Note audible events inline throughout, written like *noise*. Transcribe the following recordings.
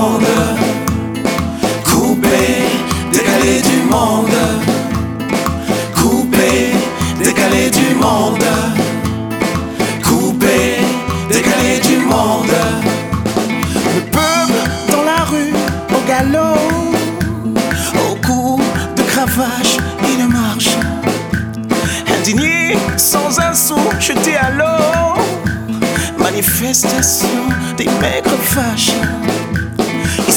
monde. Coupé, décalé du monde. Coupé, décalé du monde. Coupé, décalé du monde. Le peuple dans la rue, au galop, au coup de cravache, il marche. Indigné, sans un sou, jeté à l'eau. Manifestation des maigres fâches.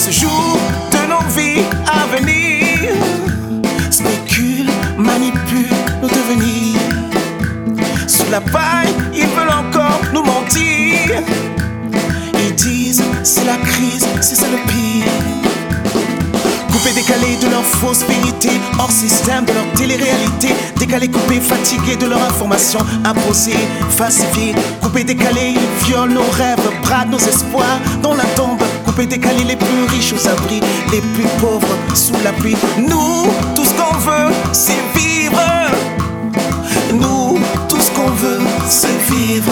Il se joue de nos vies à venir. Spécule, manipule nos devenirs. Sous la paille, ils veulent encore nous mentir. Ils disent c'est la crise, c'est ça le pire. Coupé, décalé de leur fausse vérité, hors système de leur télé-réalité. Décalé, coupé, fatigué de leur information imposée, falsifiée. Coupé, décalé, ils violent nos rêves, bradent nos espoirs dans la décalé, les plus riches aux abris, les plus pauvres sous la pluie. Nous, tout ce qu'on veut, c'est vivre. Nous, tout ce qu'on veut, c'est vivre.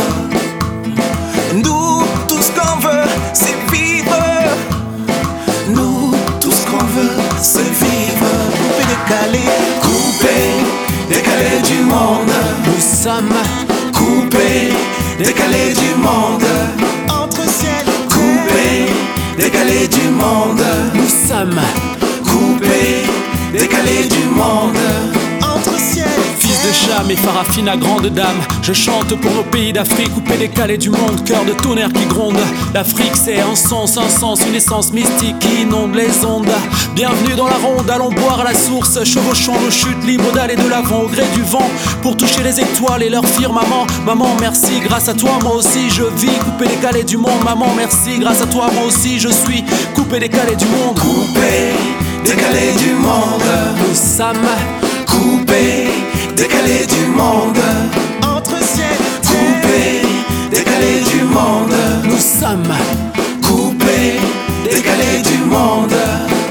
Nous, tout ce qu'on veut, c'est vivre. Nous, tout ce qu'on veut, c'est vivre. Coupé, décalé, Coupé, décalé du monde. nous sommes Coupé, décalé du monde. Décalé du monde. Nous sommes Mes farafina grande dame. Je chante pour nos pays d'Afrique, coupé décalé du monde, cœur de tonnerre qui gronde. L'Afrique, c'est un sens, un sens, une essence mystique qui inonde les ondes. Bienvenue dans la ronde, allons boire à la source, chevauchons nos chutes, libres d'aller de l'avant au gré du vent. Pour toucher les étoiles et leur firmament. Maman, merci, grâce à toi, moi aussi je vis. Coupé décalé du monde, maman, merci, grâce à toi, moi aussi je suis. Coupé décalé du monde. Coupé, décalé du monde. Nous sommes Coupé, décalé du monde. Entre ciel et. Coupé, décalé du monde. Nous sommes Coupé, décalé du monde.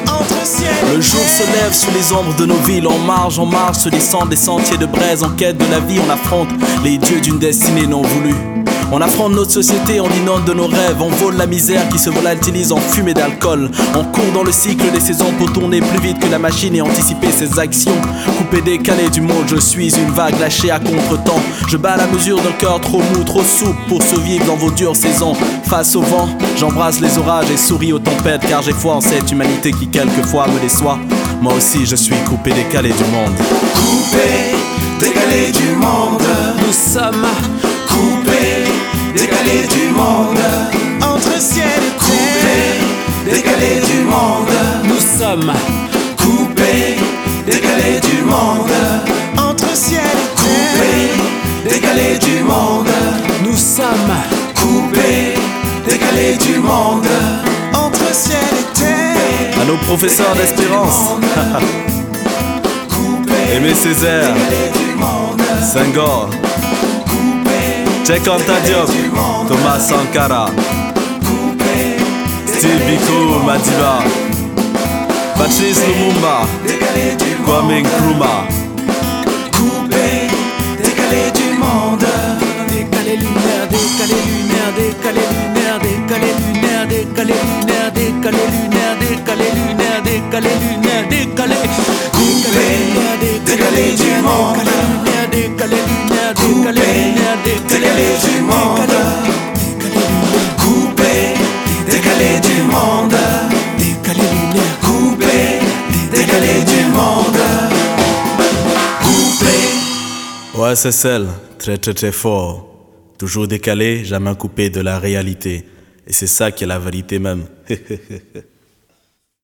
Entre ciel et Le jour se lève sous les ombres de nos villes, en marge, en marche, se descendent des sentiers de braise, en quête de la vie, on affronte les dieux d'une destinée non voulue. On affronte notre société, on inonde de nos rêves, on vole la misère qui se volatilise en fumée d'alcool. On court dans le cycle des saisons pour tourner plus vite que la machine et anticiper ses actions. Coupé décalé du monde, je suis une vague lâchée à contre-temps. Je bats la mesure d'un cœur trop mou, trop souple pour survivre dans vos dures saisons. Face au vent, j'embrasse les orages et souris aux tempêtes car j'ai foi en cette humanité qui quelquefois me déçoit. Moi aussi je suis coupé décalé du monde. Coupé, décalé du monde. Nous sommes monde. Entre ciel et terre. Coupé, décalé du monde. Nous sommes Coupé, décalé du monde. Entre ciel et. Coupé, décalé du monde. Nous sommes Coupé, décalé du monde. Entre ciel et terre. À nos professeurs d'espérance, *laughs* Aimé Césaire. Senghor, Coupé, Cheikh Anta Diop, Thomas Sankara, Steve Biko Madiba, Patrice Lumumba. Kwame Nkrumah. Coupé, décalé du monde. décalé lunaire, décalé lunaire, décalé lunaire, décalé lunaire, décalé lunaire, décalé lunaire, décalé lunaire, décalé lunaire, décalé Coupé, décalé du monde. Décalé du monde. décalé du monde. Ouais, c'est celle, très très très fort. Toujours décalé, jamais coupé de la réalité. Et c'est ça qui est la vérité même. *laughs*